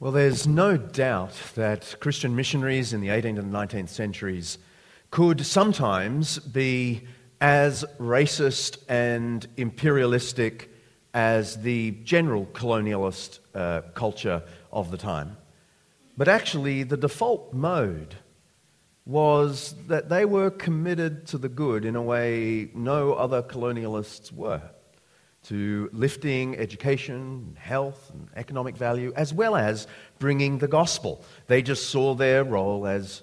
Well, there's no doubt that Christian missionaries in the 18th and 19th centuries could sometimes be as racist and imperialistic as the general colonialist uh, culture of the time. But actually, the default mode was that they were committed to the good in a way no other colonialists were to lifting education, health, and economic value, as well as bringing the gospel. They just saw their role as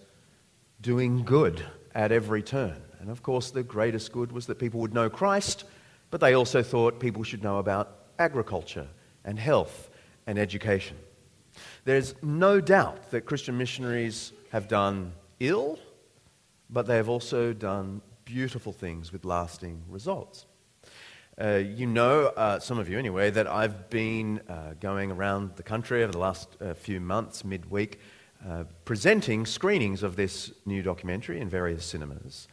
doing good at every turn. And of course, the greatest good was that people would know Christ, but they also thought people should know about agriculture and health and education. There's no doubt that Christian missionaries have done ill, but they have also done beautiful things with lasting results. Uh, you know, uh, some of you anyway, that I've been uh, going around the country over the last uh, few months, midweek, uh, presenting screenings of this new documentary in various cinemas.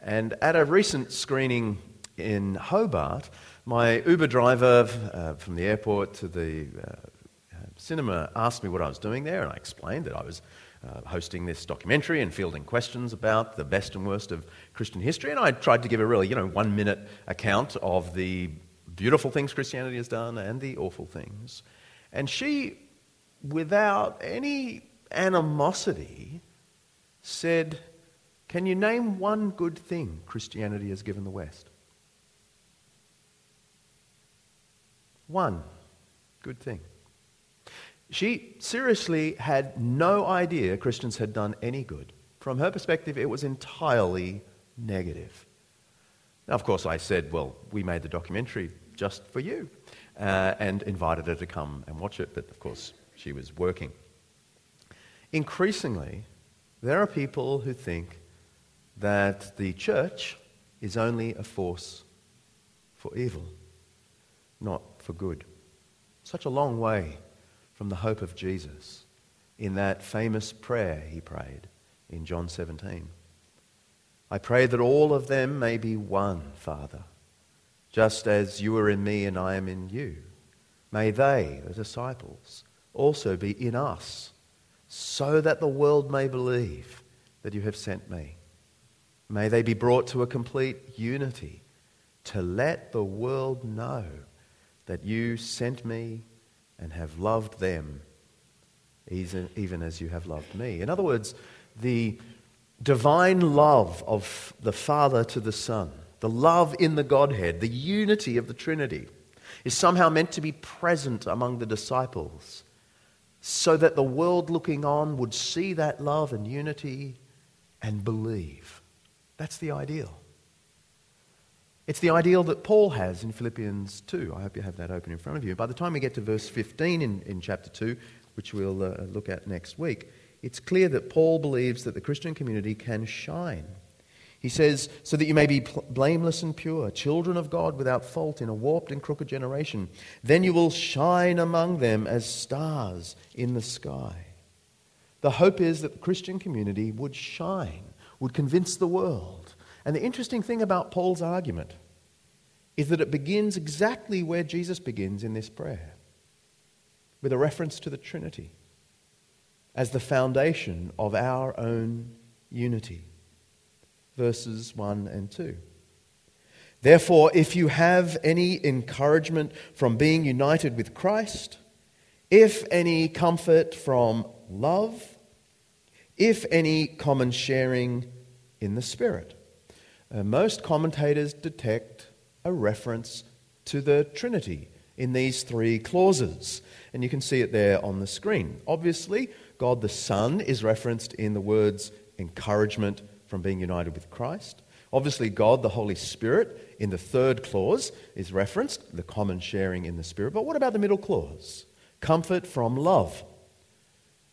And at a recent screening in Hobart, my Uber driver from the airport to the cinema asked me what I was doing there, and I explained that I was uh, hosting this documentary and fielding questions about the best and worst of Christian history. And I tried to give a really, you know, one minute account of the beautiful things Christianity has done and the awful things. And she, without any animosity, said, Can you name one good thing Christianity has given the West? One good thing. She seriously had no idea Christians had done any good. From her perspective, it was entirely negative. Now, of course, I said, Well, we made the documentary just for you, uh, and invited her to come and watch it, but of course, she was working. Increasingly, there are people who think that the church is only a force for evil, not for good. Such a long way from the hope of Jesus in that famous prayer he prayed in John 17. I pray that all of them may be one, Father, just as you are in me and I am in you. May they, the disciples, also be in us, so that the world may believe that you have sent me. May they be brought to a complete unity to let the world know that you sent me and have loved them even as you have loved me. In other words, the divine love of the Father to the Son, the love in the Godhead, the unity of the Trinity, is somehow meant to be present among the disciples so that the world looking on would see that love and unity and believe. That's the ideal. It's the ideal that Paul has in Philippians 2. I hope you have that open in front of you. By the time we get to verse 15 in, in chapter 2, which we'll uh, look at next week, it's clear that Paul believes that the Christian community can shine. He says, so that you may be blameless and pure, children of God without fault in a warped and crooked generation. Then you will shine among them as stars in the sky. The hope is that the Christian community would shine, would convince the world. And the interesting thing about Paul's argument is that it begins exactly where Jesus begins in this prayer, with a reference to the Trinity as the foundation of our own unity. Verses 1 and 2. Therefore, if you have any encouragement from being united with Christ, if any comfort from love, if any common sharing in the Spirit. Uh, most commentators detect a reference to the Trinity in these three clauses. And you can see it there on the screen. Obviously, God the Son is referenced in the words encouragement from being united with Christ. Obviously, God the Holy Spirit in the third clause is referenced, the common sharing in the Spirit. But what about the middle clause? Comfort from love.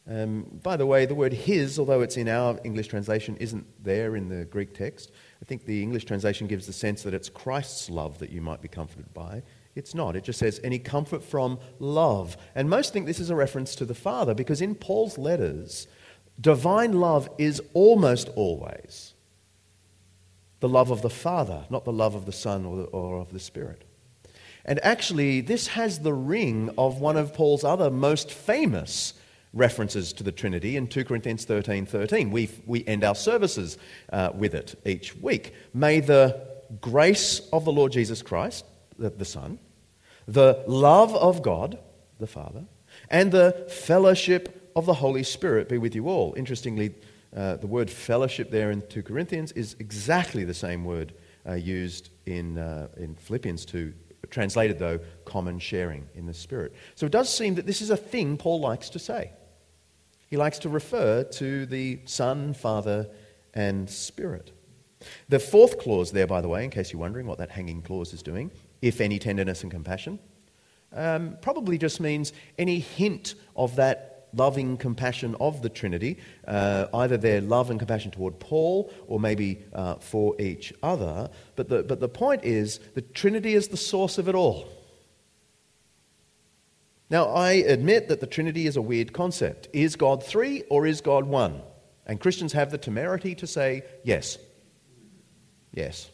Um, by the way, the word his, although it's in our English translation, isn't there in the Greek text. I think the English translation gives the sense that it's Christ's love that you might be comforted by. It's not. It just says, any comfort from love. And most think this is a reference to the Father because in Paul's letters, divine love is almost always the love of the Father, not the love of the Son or, the, or of the Spirit. And actually, this has the ring of one of Paul's other most famous references to the Trinity in 2 Corinthians 13 13. We, we end our services uh, with it each week. May the grace of the Lord Jesus Christ, the, the Son, the love of God, the Father, and the fellowship of the Holy Spirit be with you all. Interestingly, uh, the word fellowship there in 2 Corinthians is exactly the same word uh, used in, uh, in Philippians 2, translated though, common sharing in the Spirit. So it does seem that this is a thing Paul likes to say. He likes to refer to the Son, Father, and Spirit. The fourth clause there, by the way, in case you're wondering what that hanging clause is doing, if any tenderness and compassion, um, probably just means any hint of that loving compassion of the Trinity, uh, either their love and compassion toward Paul or maybe uh, for each other. But the, but the point is, the Trinity is the source of it all. Now, I admit that the Trinity is a weird concept. Is God three or is God one? And Christians have the temerity to say yes. Yes.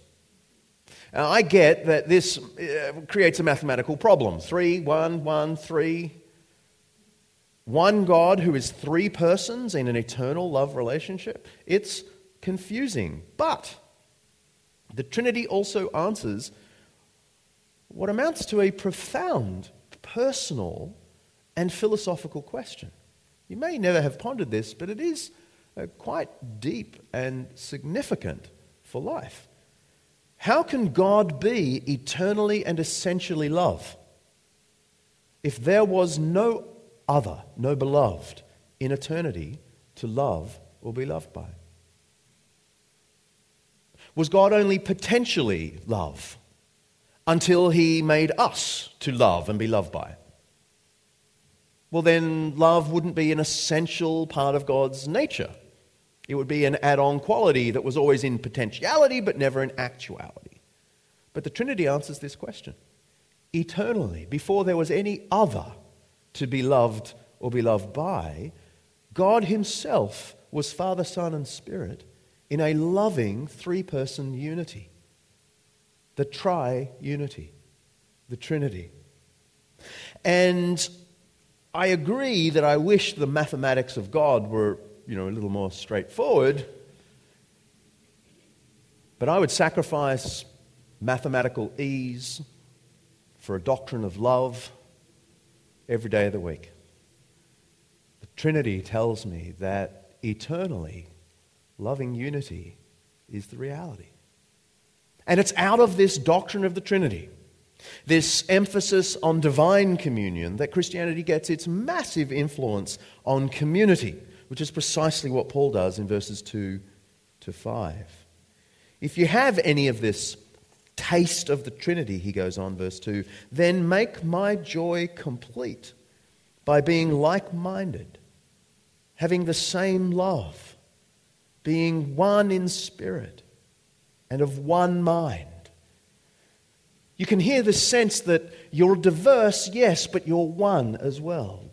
Now, I get that this uh, creates a mathematical problem. Three, one, one, three. One God who is three persons in an eternal love relationship. It's confusing. But the Trinity also answers what amounts to a profound, personal, and philosophical question. You may never have pondered this, but it is uh, quite deep and significant for life. How can God be eternally and essentially love if there was no other, no beloved in eternity to love or be loved by? Was God only potentially love until he made us to love and be loved by? Well, then love wouldn't be an essential part of God's nature. It would be an add on quality that was always in potentiality but never in actuality. But the Trinity answers this question eternally, before there was any other to be loved or be loved by, God Himself was Father, Son, and Spirit in a loving three person unity. The tri unity, the Trinity. And I agree that I wish the mathematics of God were you know, a little more straightforward. But I would sacrifice mathematical ease for a doctrine of love every day of the week. The Trinity tells me that eternally loving unity is the reality. And it's out of this doctrine of the Trinity, this emphasis on divine communion, that Christianity gets its massive influence on community which is precisely what Paul does in verses 2 to 5. If you have any of this taste of the Trinity, he goes on, verse 2, then make my joy complete by being like minded, having the same love, being one in spirit and of one mind. You can hear the sense that you're diverse, yes, but you're one as well.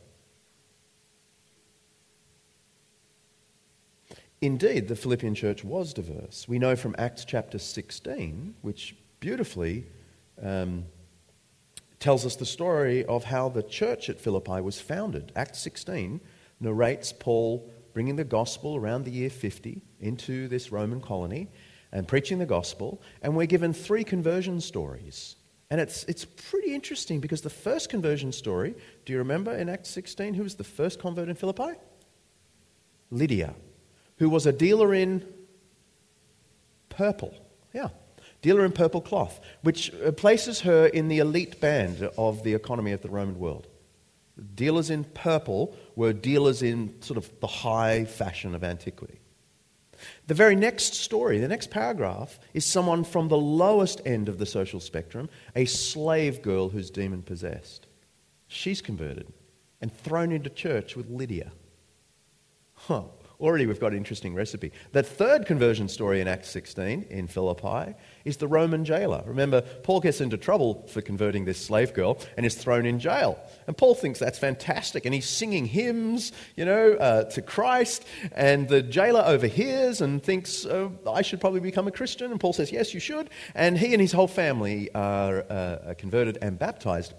Indeed, the Philippian church was diverse. We know from Acts chapter 16, which beautifully um, tells us the story of how the church at Philippi was founded. Acts 16 narrates Paul bringing the gospel around the year 50 into this Roman colony and preaching the gospel. And we're given three conversion stories. And it's, it's pretty interesting because the first conversion story, do you remember in Acts 16 who was the first convert in Philippi? Lydia who was a dealer in purple. Yeah, dealer in purple cloth, which places her in the elite band of the economy of the Roman world. Dealers in purple were dealers in sort of the high fashion of antiquity. The very next story, the next paragraph, is someone from the lowest end of the social spectrum, a slave girl who's demon possessed. She's converted and thrown into church with Lydia. Huh. Already we've got an interesting recipe. The third conversion story in Acts 16 in Philippi is the Roman jailer. Remember, Paul gets into trouble for converting this slave girl and is thrown in jail. And Paul thinks that's fantastic. And he's singing hymns, you know, uh, to Christ. And the jailer overhears and thinks, oh, I should probably become a Christian. And Paul says, Yes, you should. And he and his whole family are uh, converted and baptized.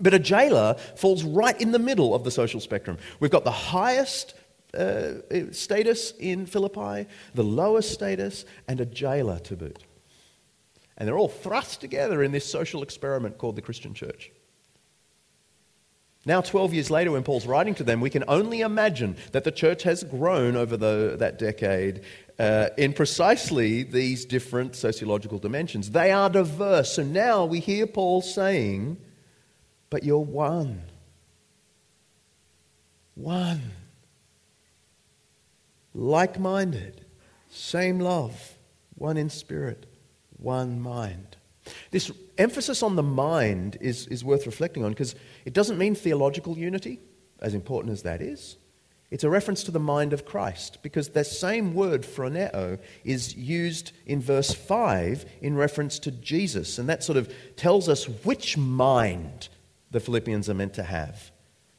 But a jailer falls right in the middle of the social spectrum. We've got the highest uh, status in Philippi, the lowest status, and a jailer to boot. And they're all thrust together in this social experiment called the Christian church. Now, 12 years later, when Paul's writing to them, we can only imagine that the church has grown over the, that decade uh, in precisely these different sociological dimensions. They are diverse. So now we hear Paul saying, But you're one. One. Like minded, same love, one in spirit, one mind. This emphasis on the mind is, is worth reflecting on because it doesn't mean theological unity, as important as that is. It's a reference to the mind of Christ because the same word, phroneo, is used in verse 5 in reference to Jesus. And that sort of tells us which mind the Philippians are meant to have.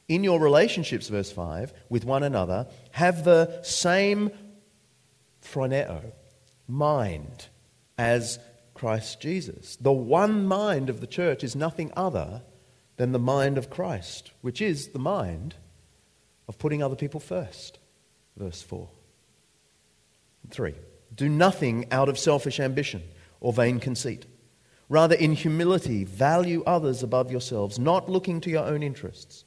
In your relationships, verse 5, with one another, have the same phroneo, mind, as Christ Jesus. The one mind of the church is nothing other than the mind of Christ, which is the mind of putting other people first. Verse 4. 3. Do nothing out of selfish ambition or vain conceit. Rather, in humility, value others above yourselves, not looking to your own interests,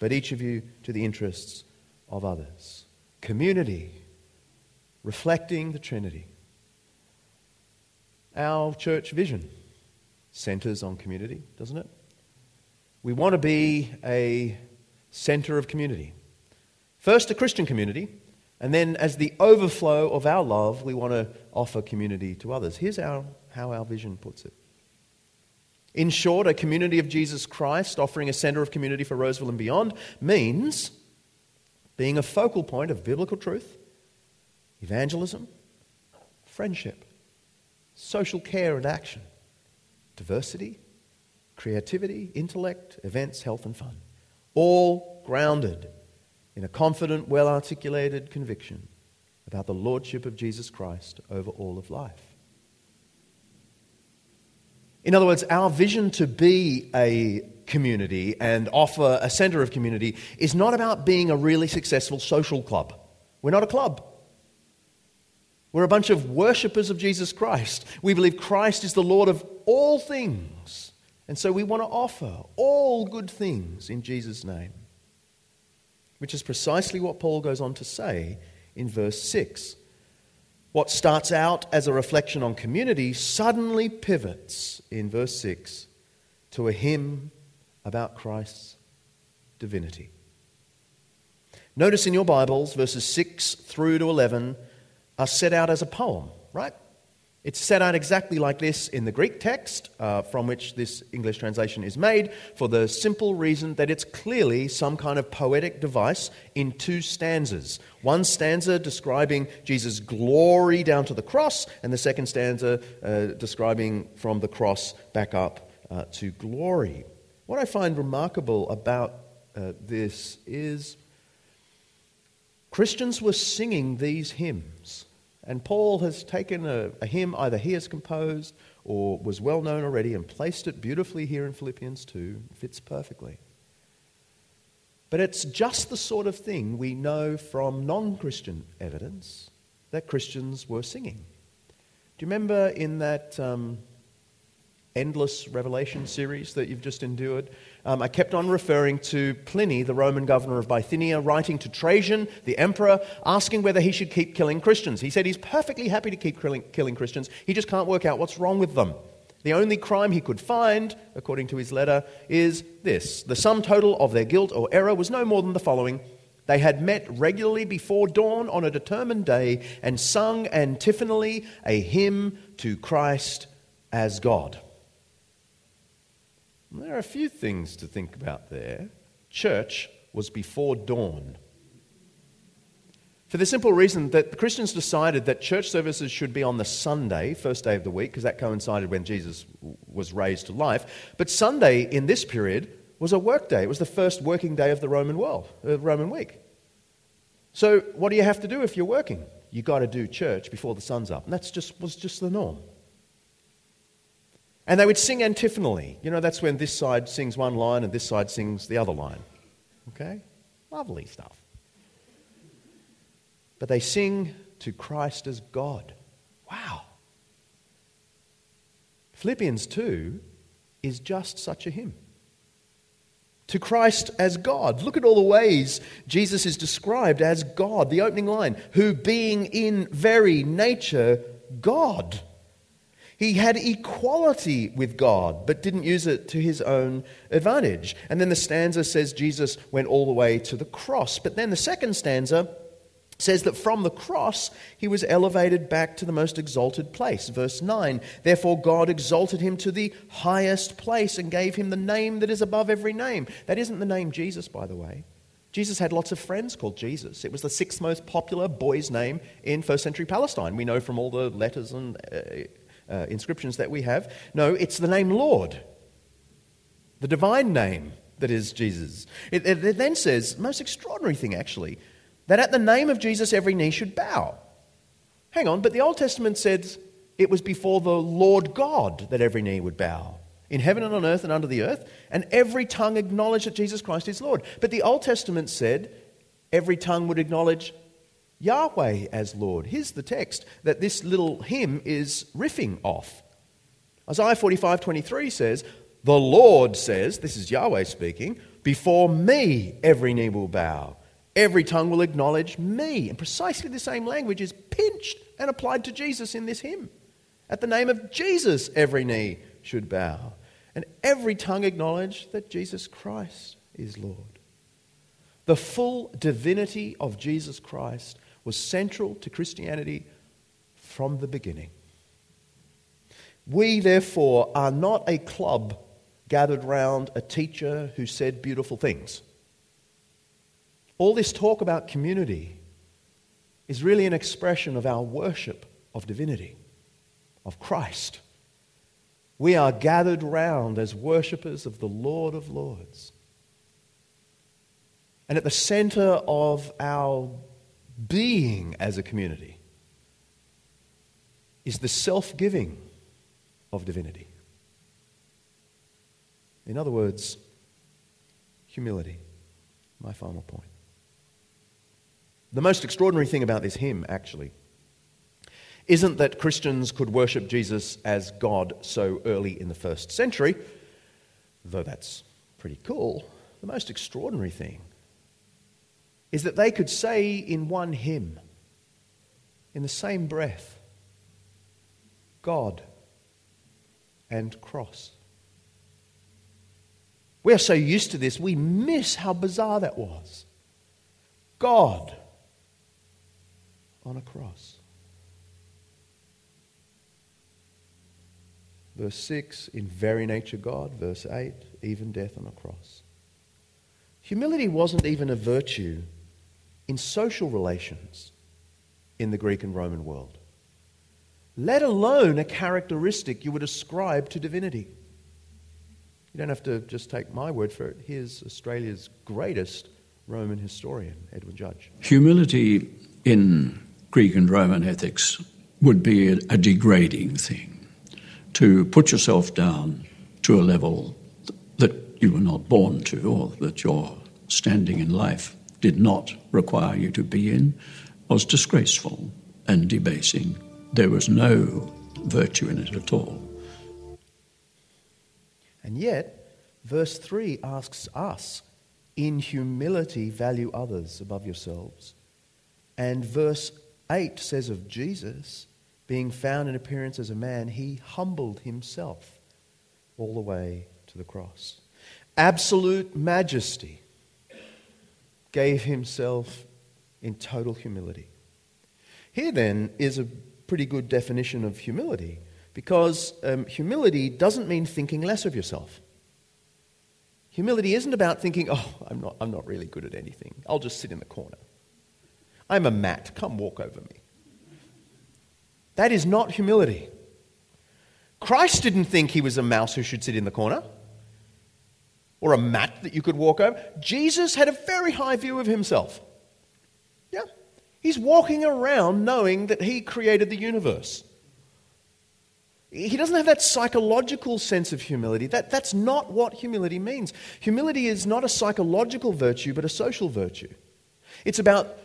but each of you to the interests of others. Community, reflecting the Trinity. Our church vision centers on community, doesn't it? We want to be a center of community. First, a Christian community, and then, as the overflow of our love, we want to offer community to others. Here's our, how our vision puts it. In short, a community of Jesus Christ offering a center of community for Roseville and beyond means being a focal point of biblical truth, evangelism, friendship, social care and action, diversity, creativity, intellect, events, health, and fun. All grounded in a confident, well articulated conviction about the Lordship of Jesus Christ over all of life. In other words, our vision to be a community and offer a center of community is not about being a really successful social club. We're not a club. We're a bunch of worshippers of Jesus Christ. We believe Christ is the Lord of all things. And so we want to offer all good things in Jesus' name, which is precisely what Paul goes on to say in verse 6. What starts out as a reflection on community suddenly pivots in verse 6 to a hymn about Christ's divinity. Notice in your Bibles, verses 6 through to 11 are set out as a poem, right? It's set out exactly like this in the Greek text uh, from which this English translation is made, for the simple reason that it's clearly some kind of poetic device in two stanzas. One stanza describing Jesus' glory down to the cross, and the second stanza uh, describing from the cross back up uh, to glory. What I find remarkable about uh, this is Christians were singing these hymns and Paul has taken a, a hymn either he has composed or was well known already and placed it beautifully here in Philippians 2. It fits perfectly. But it's just the sort of thing we know from non Christian evidence that Christians were singing. Do you remember in that um, endless revelation series that you've just endured? Um, I kept on referring to Pliny, the Roman governor of Bithynia, writing to Trajan, the emperor, asking whether he should keep killing Christians. He said he's perfectly happy to keep killing, killing Christians, he just can't work out what's wrong with them. The only crime he could find, according to his letter, is this the sum total of their guilt or error was no more than the following. They had met regularly before dawn on a determined day and sung antiphonally a hymn to Christ as God. There are a few things to think about there. Church was before dawn. For the simple reason that the Christians decided that church services should be on the Sunday, first day of the week, because that coincided when Jesus was raised to life. But Sunday in this period was a work day. It was the first working day of the Roman world, uh, Roman week. So what do you have to do if you're working? You've got to do church before the sun's up. And that just was just the norm. And they would sing antiphonally. You know, that's when this side sings one line and this side sings the other line. Okay? Lovely stuff. But they sing to Christ as God. Wow. Philippians 2 is just such a hymn. To Christ as God. Look at all the ways Jesus is described as God. The opening line, who being in very nature God. He had equality with God, but didn't use it to his own advantage. And then the stanza says Jesus went all the way to the cross. But then the second stanza says that from the cross he was elevated back to the most exalted place. Verse 9 Therefore God exalted him to the highest place and gave him the name that is above every name. That isn't the name Jesus, by the way. Jesus had lots of friends called Jesus. It was the sixth most popular boy's name in first century Palestine. We know from all the letters and uh, uh, inscriptions that we have. No, it's the name Lord, the divine name that is Jesus. It, it, it then says, most extraordinary thing actually, that at the name of Jesus every knee should bow. Hang on, but the Old Testament says it was before the Lord God that every knee would bow. In heaven and on earth and under the earth, and every tongue acknowledged that Jesus Christ is Lord. But the Old Testament said every tongue would acknowledge Yahweh as Lord. Here's the text that this little hymn is riffing off. Isaiah 45 23 says, The Lord says, this is Yahweh speaking, before me every knee will bow, every tongue will acknowledge me. And precisely the same language is pinched and applied to Jesus in this hymn. At the name of Jesus, every knee should bow, and every tongue acknowledge that Jesus Christ is Lord. The full divinity of Jesus Christ was central to Christianity from the beginning. We, therefore, are not a club gathered round a teacher who said beautiful things. All this talk about community is really an expression of our worship of divinity, of Christ. We are gathered round as worshippers of the Lord of Lords. And at the center of our being as a community is the self giving of divinity. In other words, humility. My final point. The most extraordinary thing about this hymn, actually, isn't that Christians could worship Jesus as God so early in the first century, though that's pretty cool. The most extraordinary thing is that they could say in one hymn, in the same breath, God and cross. We are so used to this, we miss how bizarre that was. God on a cross. Verse 6, in very nature God. Verse 8, even death on a cross. Humility wasn't even a virtue in social relations in the Greek and Roman world, let alone a characteristic you would ascribe to divinity. You don't have to just take my word for it. Here's Australia's greatest Roman historian, Edwin Judge. Humility in Greek and Roman ethics would be a, degrading thing. To put yourself down to a level that you were not born to or that you're standing in life did not require you to be in was disgraceful and debasing. There was no virtue in it at all. And yet, verse 3 asks us, in humility, value others above yourselves. And verse 8 says of Jesus, being found in appearance as a man, he humbled himself all the way to the cross. Absolute majesty gave himself in total humility. Here, then, is a pretty good definition of humility because um, humility doesn't mean thinking less of yourself. Humility isn't about thinking, oh, I'm not, I'm not really good at anything. I'll just sit in the corner. I'm a mat. Come walk over me. That is not humility. Christ didn't think he was a mouse who should sit in the corner or a mat that you could walk over. Jesus had a very high view of himself. Yeah. He's walking around knowing that he created the universe. He doesn't have that psychological sense of humility. That, that's not what humility means. Humility is not a psychological virtue, but a social virtue. It's about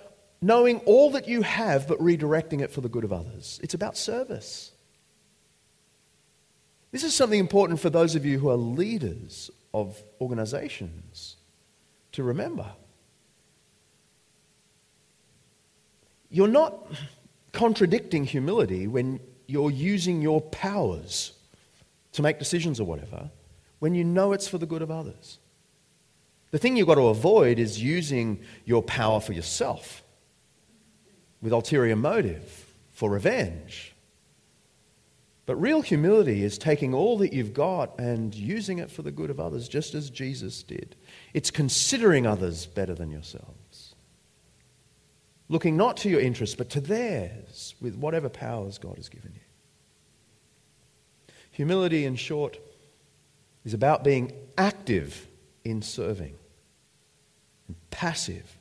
knowing all that you have, but redirecting it for the good of others. It's about service. This is something important for those of you who are leaders of organizations to remember. You're not contradicting humility when you're using your powers to make decisions or whatever when you know it's for the good of others. The thing you've got to avoid is using your power for yourself with ulterior motive for revenge. But real humility is taking all that you've got and using it for the good of others, just as Jesus did. It's considering others better than yourselves. Looking not to your interests, but to theirs with whatever powers God has given you. Humility, in short, is about being active in serving and passive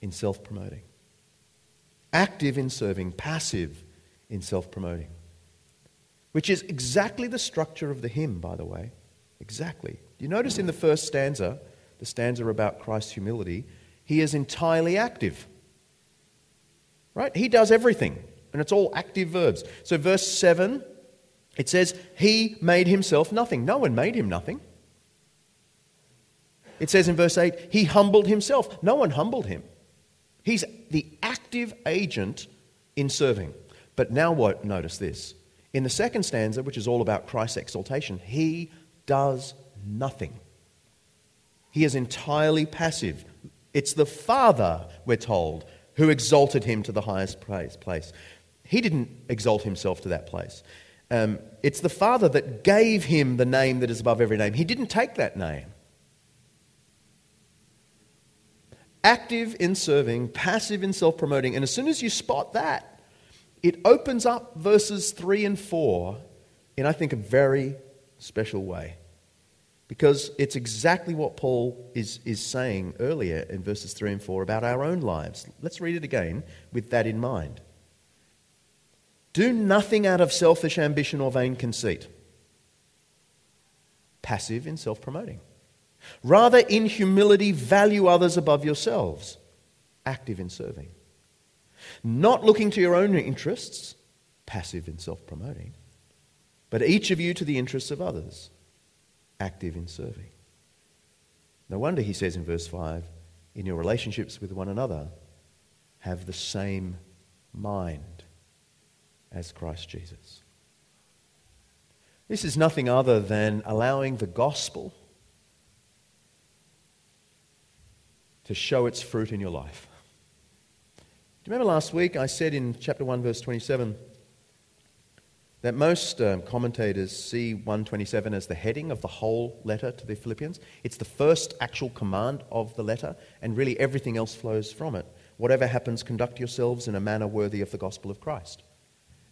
in self promoting. Active in serving, passive in self promoting. Which is exactly the structure of the hymn, by the way. Exactly. You notice in the first stanza, the stanza about Christ's humility, he is entirely active. Right? He does everything, and it's all active verbs. So, verse 7 it says, He made himself nothing. No one made him nothing. It says in verse 8, He humbled himself. No one humbled him. He's the active agent in serving. But now what? Notice this. In the second stanza, which is all about Christ's exaltation, He does nothing. He is entirely passive. It's the Father, we're told, who exalted him to the highest place. He didn't exalt himself to that place. Um, it's the Father that gave him the name that is above every name. He didn't take that name. Active in serving, passive in self promoting. And as soon as you spot that, it opens up verses 3 and 4 in, I think, a very special way. Because it's exactly what Paul is, is saying earlier in verses 3 and 4 about our own lives. Let's read it again with that in mind. Do nothing out of selfish ambition or vain conceit. Passive in self promoting. Rather, in humility, value others above yourselves. Active in serving. Not looking to your own interests. Passive in self promoting. But each of you to the interests of others. Active in serving. No wonder he says in verse 5 in your relationships with one another, have the same mind as Christ Jesus. This is nothing other than allowing the gospel to show its fruit in your life. Do you remember last week I said in chapter 1, verse 27, that most um, commentators see 127 as the heading of the whole letter to the Philippians? It's the first actual command of the letter, and really everything else flows from it. Whatever happens, conduct yourselves in a manner worthy of the gospel of Christ.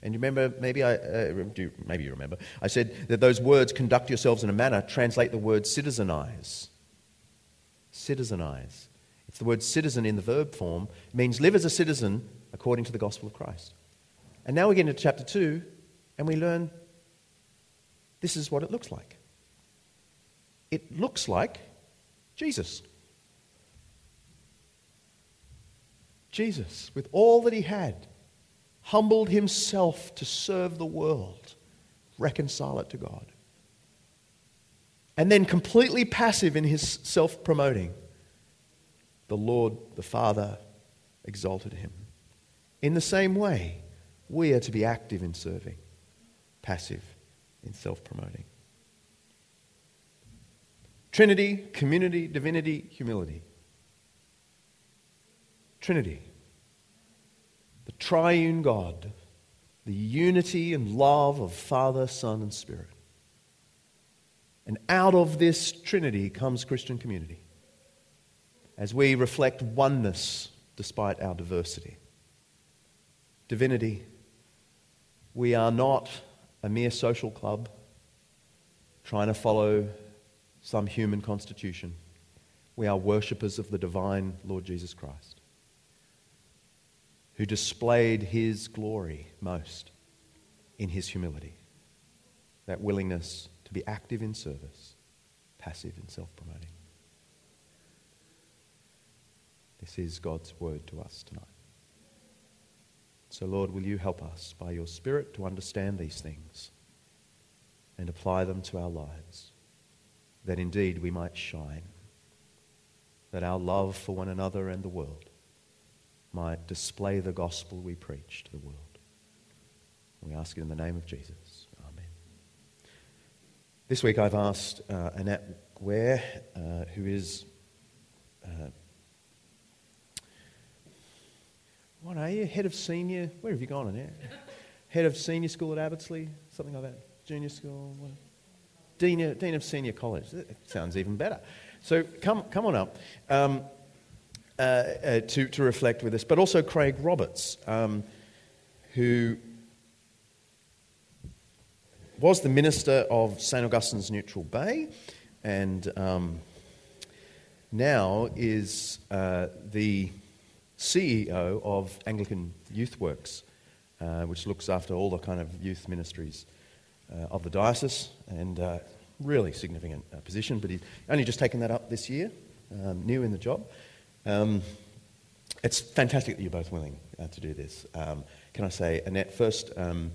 And you remember, maybe I, uh, do, maybe you remember, I said that those words, conduct yourselves in a manner, translate the word citizenize. Citizenize. The word citizen in the verb form, means live as a citizen according to the gospel of Christ. And now we get into chapter 2, and we learn this is what it looks like. It looks like Jesus. Jesus, with all that he had, humbled himself to serve the world, reconcile it to God. And then, completely passive in his self promoting, the Lord, the Father, exalted him. In the same way, we are to be active in serving, passive in self promoting. Trinity, community, divinity, humility. Trinity the triune God, the unity and love of Father, Son, and Spirit. And out of this Trinity comes Christian community as we reflect oneness despite our diversity. Divinity, we are not a mere social club trying to follow some human constitution. We are worshippers of the divine Lord Jesus Christ who displayed his glory most in his humility. that willingness to be active in service, passive in self promoting. This is God's word to us tonight. So, Lord, will you help us by your Spirit to understand these things and apply them to our lives, that indeed we might shine, that our love for one another and the world might display the gospel we preach to the world. We ask it in the name of Jesus. Amen. This week I've asked uh, Annette Ware, uh, who is. Uh, what are you? Head of senior? Where have you gone, Annette? Head of senior school at Abbotsleigh? Something like that? Junior school? What? Dean, of, Dean of Senior College. That sounds even better. So come, come on up um, uh, uh, to, to reflect with us. But also Craig Roberts, um, who was the minister of St. Augustine's Neutral Bay and um, now is uh, the CEO of Anglican Youth Works, uh, which looks after all the kind of youth ministries uh, of the diocese and uh, really significant uh, position. But he's only just taken that up this year, um, new in the job. Um, it's fantastic that you're both willing uh, to do this. Um, can I say, Annette, first, um,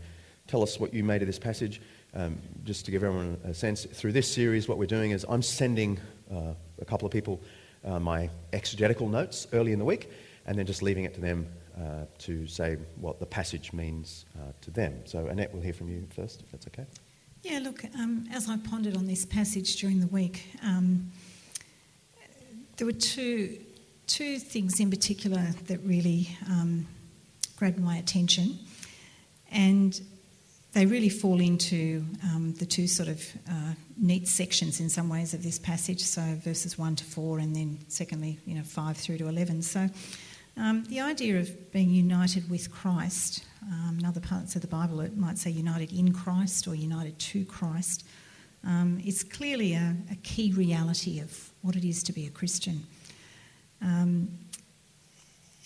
tell us what you made of this passage. Um, just to give everyone a sense, through this series, what we're doing is I'm sending uh, a couple of people my exegetical notes early in the week, and then just leaving it to them uh, to say what the passage means uh, to them. So, Annette, we'll hear from you first, if that's okay. Yeah, look, um, as I pondered on this passage during the week, um, there were two, two things in particular that really um, grabbed my attention. And they really fall into um, the two sort of uh, neat sections in some ways of this passage. So verses one to four, and then secondly, you know, five through to eleven. So um, the idea of being united with Christ. Um, in other parts of the Bible, it might say united in Christ or united to Christ. Um, is clearly a, a, key reality of what it is to be a Christian. Um,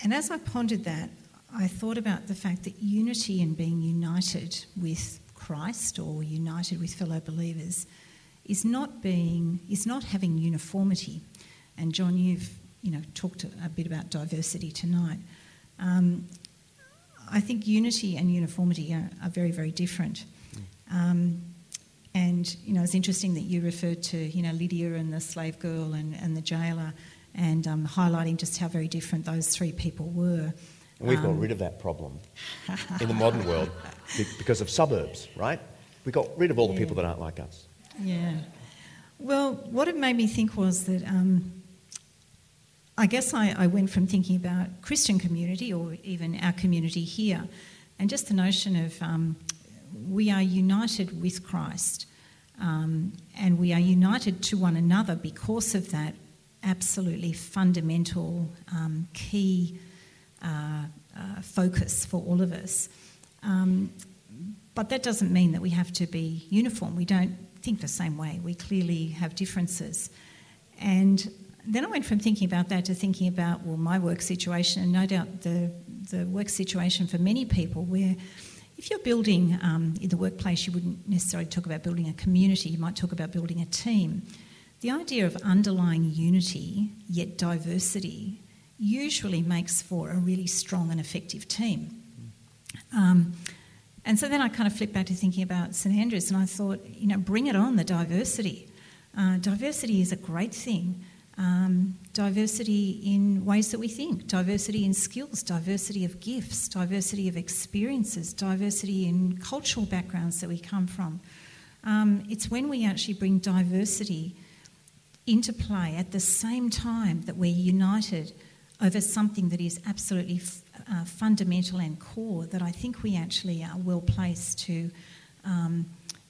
and as I pondered that, I thought about the fact that unity and being united with Christ or united with fellow believers is not being is not having uniformity. And John, you've you know talked a bit about diversity tonight. Um, I think unity and uniformity are, are very very different. Um, and you know it's interesting that you referred to you know Lydia and the slave girl and, and the jailer, and um, highlighting just how very different those three people were. And we've um, got rid of that problem in the modern world because of suburbs, right? We got rid of all the yeah. people that aren't like us. Yeah. Well, what it made me think was that um, I guess I, I, went from thinking about Christian community or even our community here, and just the notion of um, we are united with Christ um, and we are united to one another because of that absolutely fundamental um, key uh, uh, focus for all of us. Um, but that doesn't mean that we have to be uniform. We don't think the same way. We clearly have differences. And then I went from thinking about that to thinking about, well, my work situation, and no doubt the, the work situation for many people, where if you're building um, in the workplace, you wouldn't necessarily talk about building a community, you might talk about building a team. The idea of underlying unity, yet diversity, usually makes for a really strong and effective team. Um, and so then I kind of flipped back to thinking about St Andrews and I thought, you know, bring it on, the diversity. Uh, diversity is a great thing. Um, diversity in ways that we think, diversity in skills, diversity of gifts, diversity of experiences, diversity in cultural backgrounds that we come from. Um, it's when we actually bring diversity into play at the same time that we're united over something that is absolutely f- uh, fundamental and core that I think we actually are well placed to um,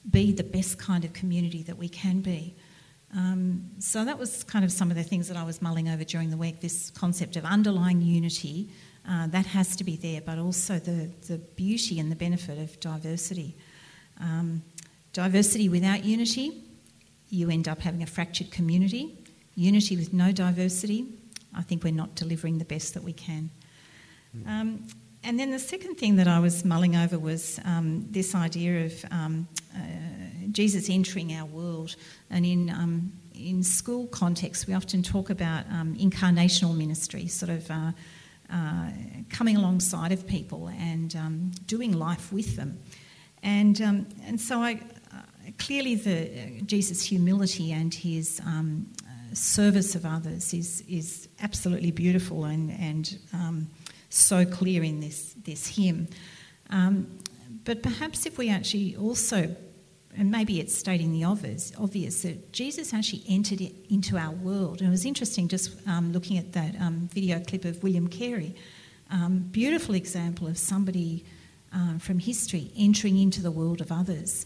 be the best kind of community that we can be. Um, so that was kind of some of the things that I was mulling over during the week. This concept of underlying unity uh, that has to be there, but also the the beauty and the benefit of diversity. Um, diversity without unity, you end up having a fractured community. Unity with no diversity, I think we're not delivering the best that we can. Um, and then the second thing that I was mulling over was um, this idea of um, uh, Jesus entering our world. And in, um, in school context, we often talk about um, incarnational ministry, sort of uh, uh, coming alongside of people and um, doing life with them. And, um, and so I, uh, clearly the, Jesus' humility and his um, uh, service of others is, is absolutely beautiful and, and um, so clear in this, this hymn. Um, but perhaps if we actually also, and maybe it's stating the obvious, obvious that Jesus actually entered into our world. And it was interesting just um, looking at that um, video clip of William Carey. Um, beautiful example of somebody uh, from history entering into the world of others.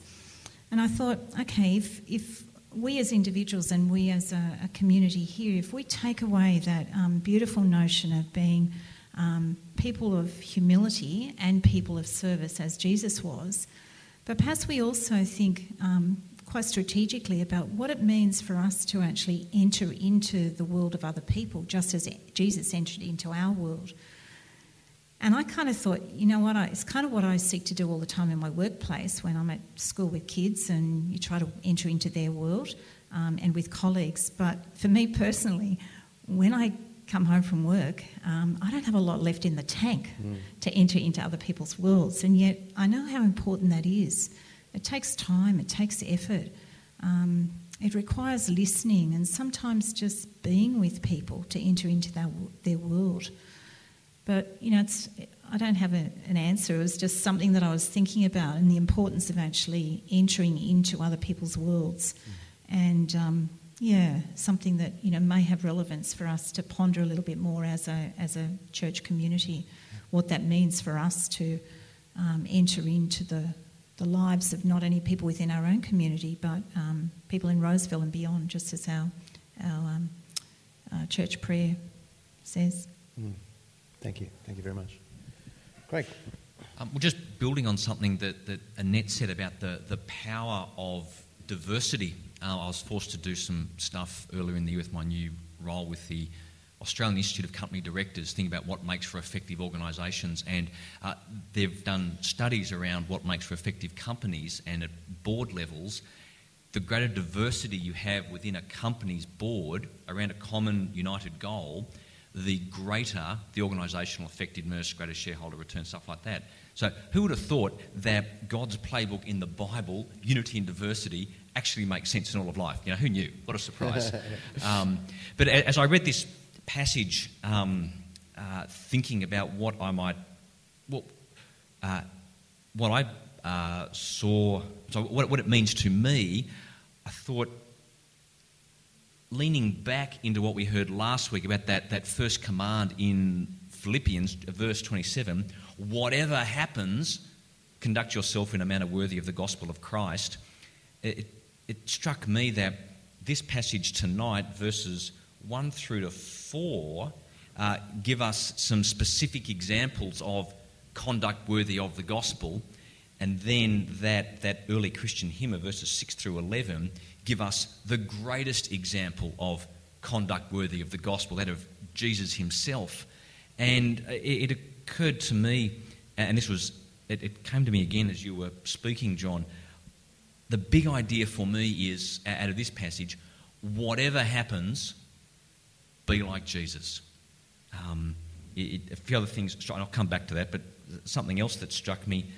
And I thought, okay, if, if we as individuals and we as a, a community here, if we take away that um, beautiful notion of being um, people of humility and people of service, as Jesus was. But perhaps we also think um, quite strategically about what it means for us to actually enter into the world of other people, just as Jesus entered into our world. And I kind of thought, you know what, I, it's kind of what I seek to do all the time in my workplace when I'm at school with kids and you try to enter into their world um, and with colleagues. But for me personally, when I come home from work, um, I don't have a lot left in the tank mm. to enter into other people's worlds. And yet I know how important that is. It takes time, it takes effort, um, it requires listening and sometimes just being with people to enter into their, their world. But, you know, it's, I don't have a, an answer. It was just something that I was thinking about and the importance of actually entering into other people's worlds. Mm. And, um, yeah, something that you know may have relevance for us to ponder a little bit more as a as a church community, what that means for us to um, enter into the the lives of not only people within our own community but um, people in Roseville and beyond, just as our our um, uh, church prayer says. Mm. Thank you, thank you very much, Craig. Um, well, just building on something that, that Annette said about the, the power of diversity uh, I was forced to do some stuff earlier in the year with my new role with the Australian Institute of Company Directors, thinking about what makes for effective organisations. And uh, they've done studies around what makes for effective companies, and at board levels, the greater diversity you have within a company's board around a common united goal, the greater the organisational effectiveness, greater shareholder return, stuff like that. So, who would have thought that God's playbook in the Bible, unity and diversity, actually make sense in all of life. You know, who knew? What a surprise. um, but as I read this passage, um, uh, thinking about what I might, what, uh, what I uh, saw, so what, what it means to me, I thought, leaning back into what we heard last week about that, that first command in Philippians, verse 27 whatever happens, conduct yourself in a manner worthy of the gospel of Christ. It, it struck me that this passage tonight, verses 1 through to 4, uh, give us some specific examples of conduct worthy of the gospel. And then that, that early Christian hymn of verses 6 through 11 give us the greatest example of conduct worthy of the gospel, that of Jesus himself. And it, it occurred to me, and this was, it, it came to me again as you were speaking, John, the big idea for me is out of this passage whatever happens, be like Jesus. Um, it, a few other things, and I'll come back to that, but something else that struck me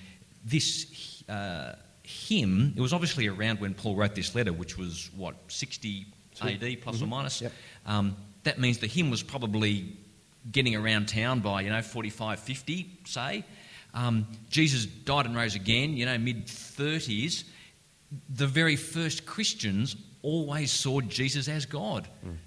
this uh, hymn, it was obviously around when Paul wrote this letter, which was what, 60 AD plus mm-hmm. or minus? Yep. Um, that means the hymn was probably getting around town by, you know, 45, 50, say. Um, Jesus died and rose again, you know, mid 30s the very first Christians always saw Jesus as God. Mm.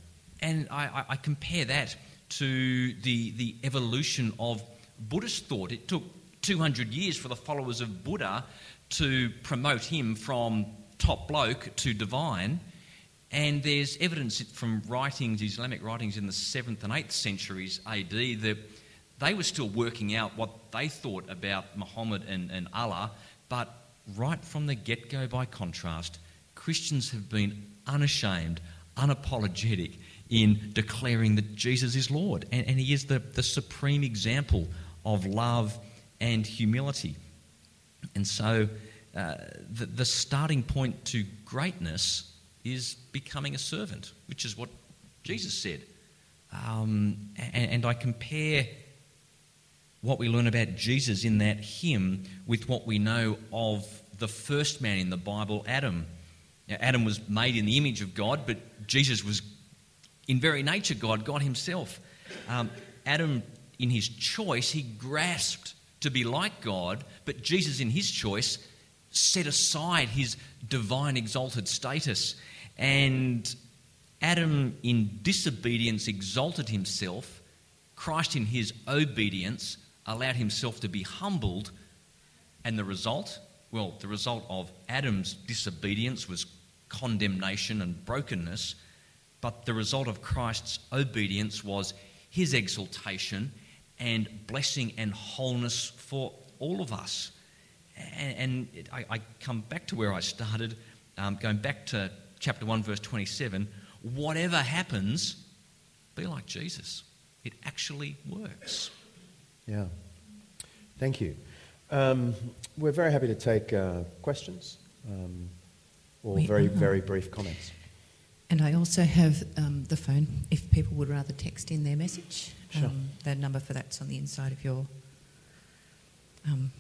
And I, I, compare that to the, the evolution of Buddhist thought. It took 200 years for the followers of Buddha to promote him from top bloke to divine. And there's evidence from writings, Islamic writings in the 7th and 8th centuries AD, that they were still working out what they thought about Muhammad and, and Allah, but right from the get go, by contrast, Christians have been unashamed, unapologetic in declaring that Jesus is Lord. And, and he is the, the supreme example of love and humility. And so uh, the, the starting point to greatness is becoming a servant, which is what Jesus said. Um, and, and I compare what we learn about Jesus in that hymn with what we know of the first man in the Bible, Adam. Now, Adam was made in the image of God, but Jesus was in very nature God, God Himself. Um, Adam, in his choice, he grasped to be like God, but Jesus, in his choice, set aside his divine exalted status. And Adam, in disobedience, exalted himself. Christ, in his obedience, allowed himself to be humbled. And the result? Well, the result of Adam's disobedience was condemnation and brokenness. But the result of Christ's obedience was his exaltation and blessing and wholeness for all of us. And, and I, I, come back to where I started, um, going back to chapter 1, verse 27. Whatever happens, be like Jesus. It actually works. Yeah. Thank you. Um, we're very happy to take uh, questions um, or we very, are. very brief comments. And I also have um, the phone if people would rather text in their message. Sure. Um, the number for that's on the inside of your. Um,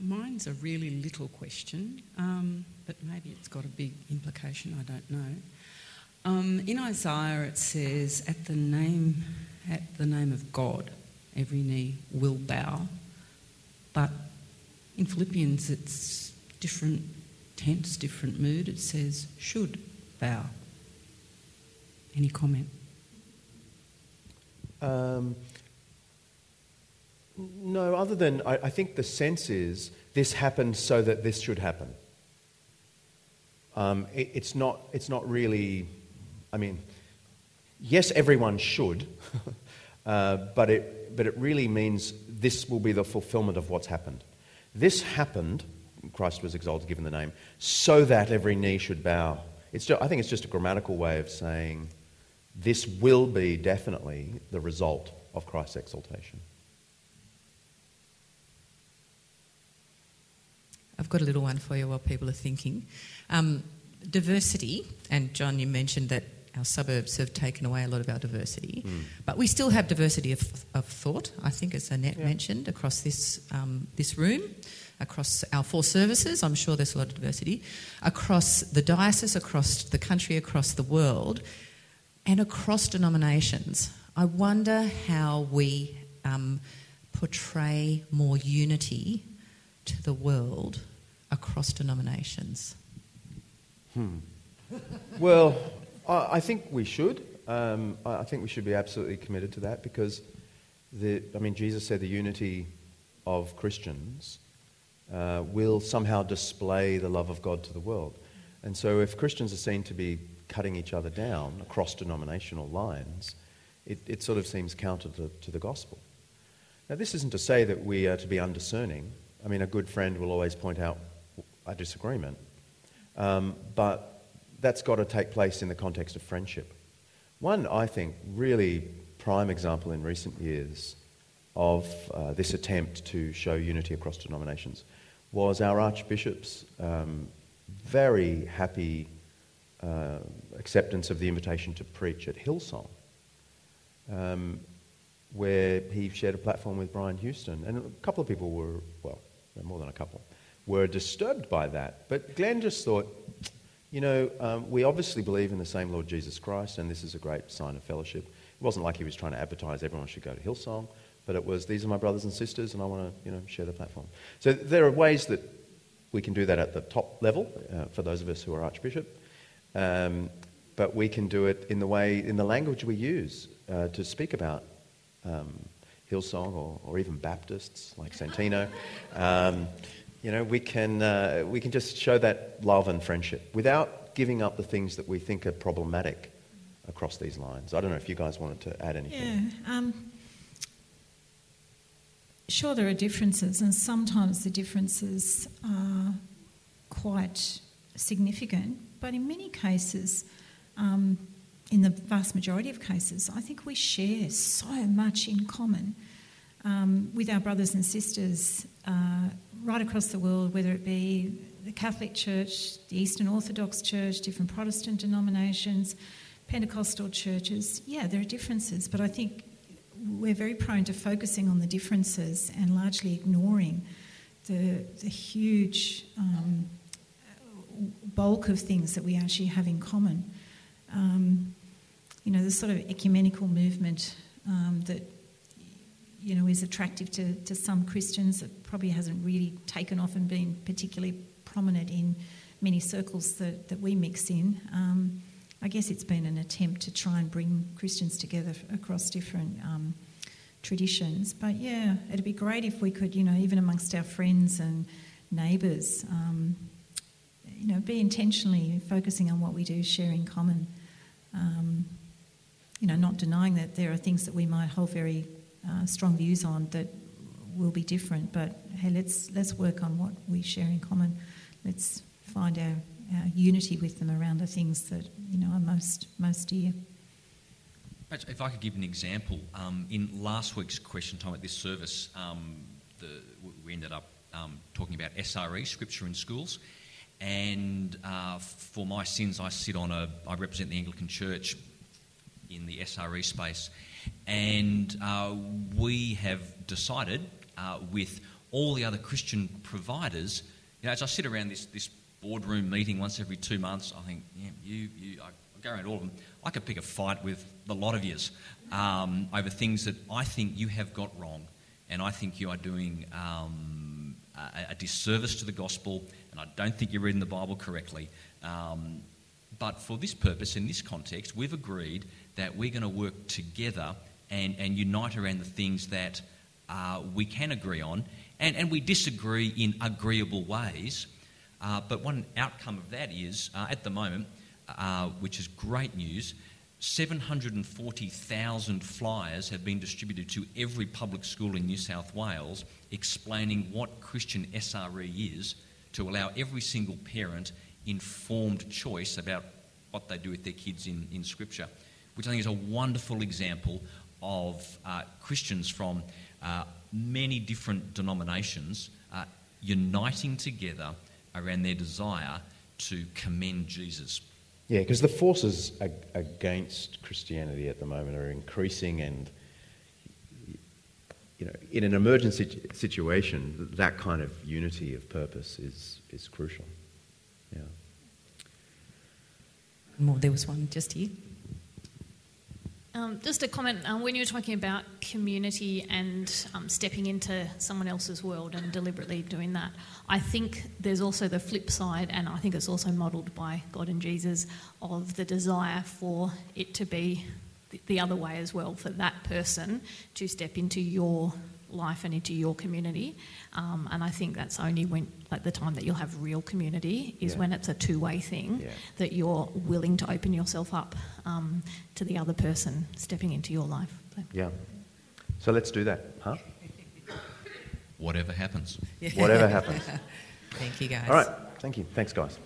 Mine's a really little question, um, but maybe it's got a big implication. I don't know. Um, in Isaiah, it says, "At the name, at the name of God, every knee will bow." But in Philippians, it's different tense, different mood. It says, "Should bow." Any comment? Um, no, other than I, I, think the sense is this happened so that this should happen. Um, it, it's, not, it's not really, I mean, yes, everyone should, uh, but, it, but it really means this will be the fulfillment of what's happened. This happened, Christ was exalted, given the name, so that every knee should bow. It's just, I think it's just a grammatical way of saying this will be definitely the result of Christ's exaltation. I've got a little one for you while people are thinking. Um, diversity, and John, you mentioned that our suburbs have taken away a lot of our diversity, mm. but we still have diversity of, of thought. I think, as Annette yeah. mentioned, across this um, this room, across our four services. I'm sure there's a lot of diversity across the diocese, across the country, across the world and across denominations. I wonder how we um, portray more unity to the world across denominations. Hmm. well, I, I, think we should. Um, I think we should be absolutely committed to that because, the, I mean, Jesus said the unity of Christians uh, will somehow display the love of God to the world. And so, if Christians are seen to be cutting each other down across denominational lines, it, it sort of seems counter to, to the gospel. Now, this isn't to say that we are to be undiscerning. I mean, a good friend will always point out a disagreement, um, but that's got to take place in the context of friendship. One, I think, really prime example in recent years of uh, this attempt to show unity across denominations was our Archbishop's um, very happy uh, acceptance of the invitation to preach at Hillsong, um, where he shared a platform with Brian Houston. And a couple of people were, well, more than a couple, were disturbed by that. But Glenn just thought, you know, um, we obviously believe in the same Lord Jesus Christ, and this is a great sign of fellowship. It wasn't like he was trying to advertise everyone should go to Hillsong, but it was, these are my brothers and sisters, and I want to, you know, share the platform. So there are ways that we can do that at the top level uh, for those of us who are Archbishop. Um, but we can do it in the way, in the language we use uh, to speak about um, Hillsong or, or even Baptists like Santino. You know, we can, uh, we can just show that love and friendship without giving up the things that we think are problematic across these lines. I don't know if you guys wanted to add anything. Yeah. Um, sure, there are differences, and sometimes the differences are quite significant but in many cases, um, in the vast majority of cases, I think we share so much in common. um, with our brothers and sisters uh, right across the world, whether it be the Catholic Church, the Eastern Orthodox Church, different Protestant denominations, Pentecostal churches. Yeah, there are differences, but I think we're very prone to focusing on the differences and largely ignoring the, the huge um, bulk of things that we actually have in common. Um, you know, the sort of ecumenical movement um, that you know is attractive to, to some Christians that probably hasn't really taken off and been particularly prominent in many circles that, that we mix in. Um, I guess it's been an attempt to try and bring Christians together across different um, traditions. But yeah, it'd be great if we could, you know, even amongst our friends and neighbours, um, you know, be intentionally focusing on what we do, share in common. Um, you know, not denying that there are things that we might hold very uh, strong views on that will be different, but hey, let's let's work on what we share in common. Let's find our, our unity with them around the things that you know are most most dear. If I could give an example, um, in last week's question time at this service, um, the, we ended up um, talking about SRE, Scripture in Schools, and uh, for my sins, I sit on a, I represent the Anglican Church in the SRE space, and uh, we have decided uh, with all the other Christian providers, you know, as I sit around this, this boardroom meeting once every two months, I think, yeah, you, you, I go around all of them. I could pick a fight with the lot of yous um, over things that I think you have got wrong, and I think you are doing um, a, a, disservice to the gospel, and I don't think you're reading the Bible correctly. Um, but for this purpose, in this context, we've agreed that we're going to work together and, and unite around the things that uh, we can agree on, and, and we disagree in agreeable ways. Uh, but one outcome of that is, uh, at the moment, uh, which is great news, 740,000 flyers have been distributed to every public school in New South Wales explaining what Christian SRE is to allow every single parent informed choice about what they do with their kids in, in Scripture, which I think is a wonderful example of uh, Christians from uh, many different denominations uh, uniting together around their desire to commend Jesus. Yeah, because the forces against Christianity at the moment are increasing, and you know, in an emergency situation, that kind of unity of purpose is is crucial. Yeah. More, there was one just here. Um, just a comment um, when you were talking about community and um, stepping into someone else's world and deliberately doing that, I think there's also the flip side, and I think it's also modelled by God and Jesus, of the desire for it to be the other way as well, for that person to step into your life and into your community. Um, and I think that's only when, like, the time that you'll have real community is yeah. when it's a two way thing yeah. that you're willing to open yourself up um, to the other person stepping into your life. So. Yeah. So let's do that, huh? Whatever happens. Whatever happens. Thank you, guys. All right. Thank you. Thanks, guys.